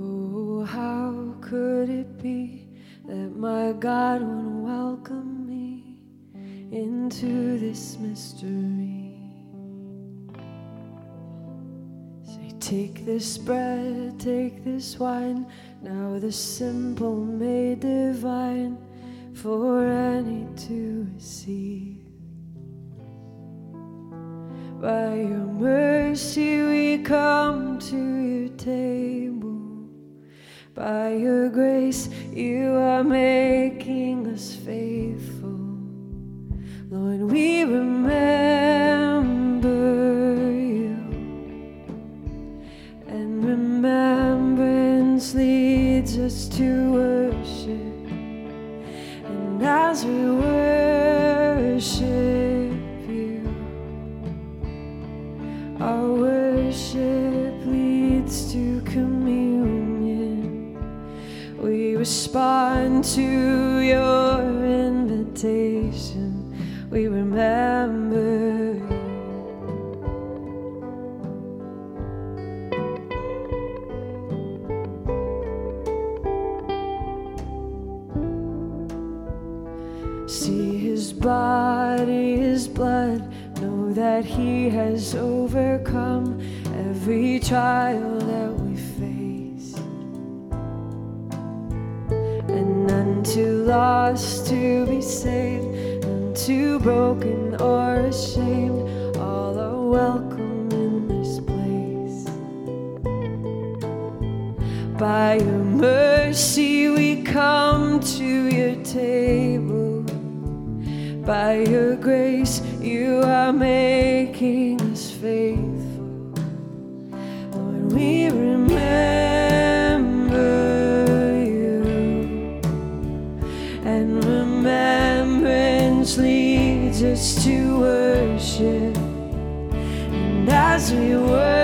Oh, how could it be that my God would welcome me into this mystery? Take this bread, take this wine, now the simple made divine for any to receive. By your mercy we come to your table. By your grace you are making us faithful. Lord, we remember remembrance leads us to worship. And as we worship you, our worship leads to communion. We respond to your invitation. We remember that he has overcome every trial that we face. And none too lost to be saved, none too broken or ashamed. All are welcome in this place. By your mercy we come to your table. By your grace you are making us faithful. Lord, we remember you. And remembrance leads us to worship. And as we worship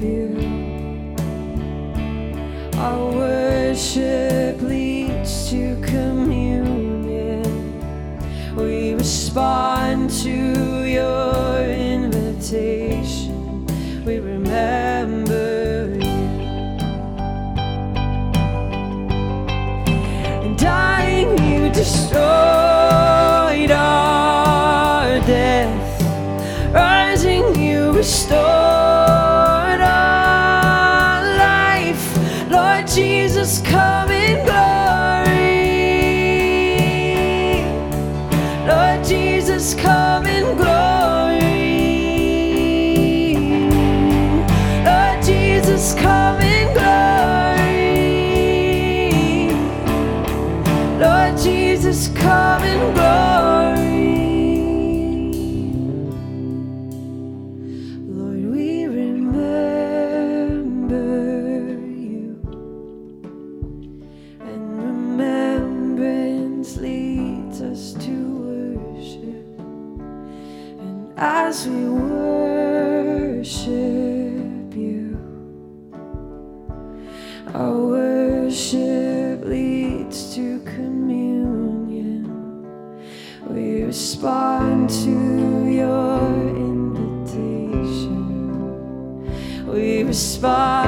you, our worship leads to communion. We respond to your invitation. We remember you. And dying, you destroyed our death. Rising, you restored our life. Lord Jesus, come respond to your invitation. We respond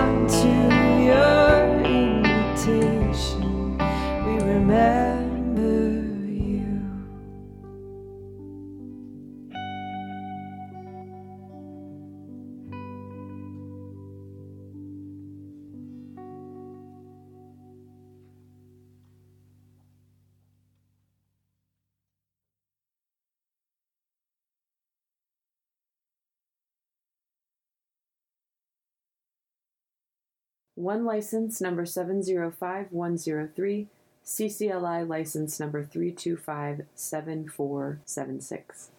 1 license number 705103, CCLI license number 3257476.